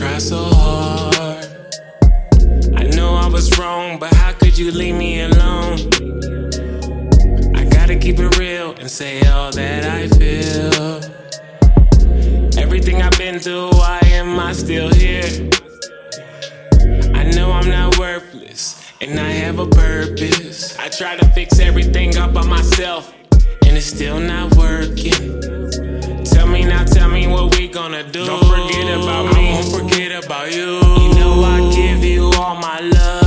try so hard. I know I was wrong, but how could you leave me alone? I gotta keep it real and say all that I feel. Everything I've been through, why am I still here? I know I'm not worthless, and I have a purpose. I try to fix everything up by myself, and it's still not working. Tell me now, tell me what we gonna do. Don't forget about me, I won't forget about you. You know I give you all my love.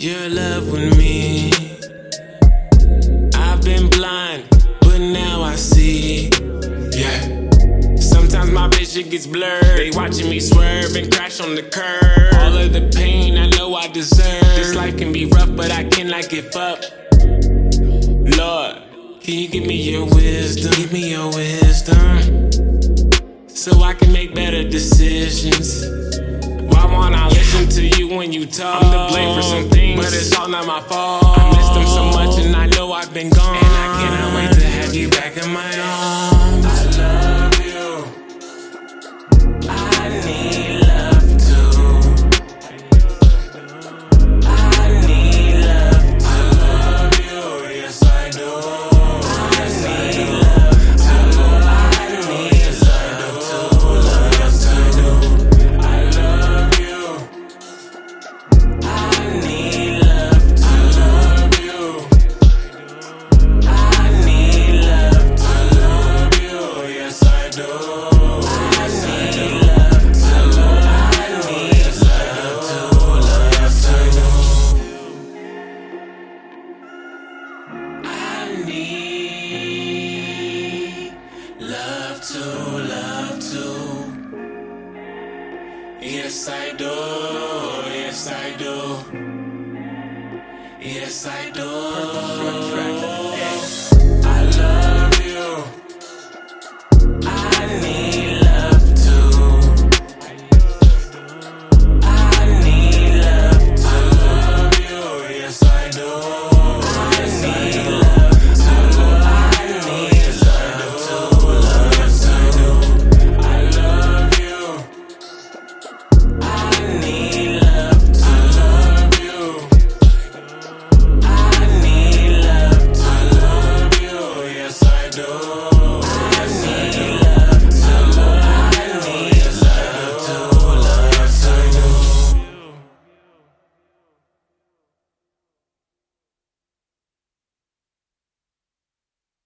Your love with me. I've been blind, but now I see. Yeah. Sometimes my vision gets blurred. They watching me swerve and crash on the curb. All of the pain I know I deserve. This life can be rough, but I cannot give up. Lord, can you give me your wisdom? Give me your wisdom. So I can make better decisions. Why won't I listen to you when you talk? I'm to blame for some things, but it's all not my fault. I missed them so much, and I know I've been gone. And I cannot wait to have you back in my arms. I love to love to. Yes, I do. Yes, I do. Yes, I do.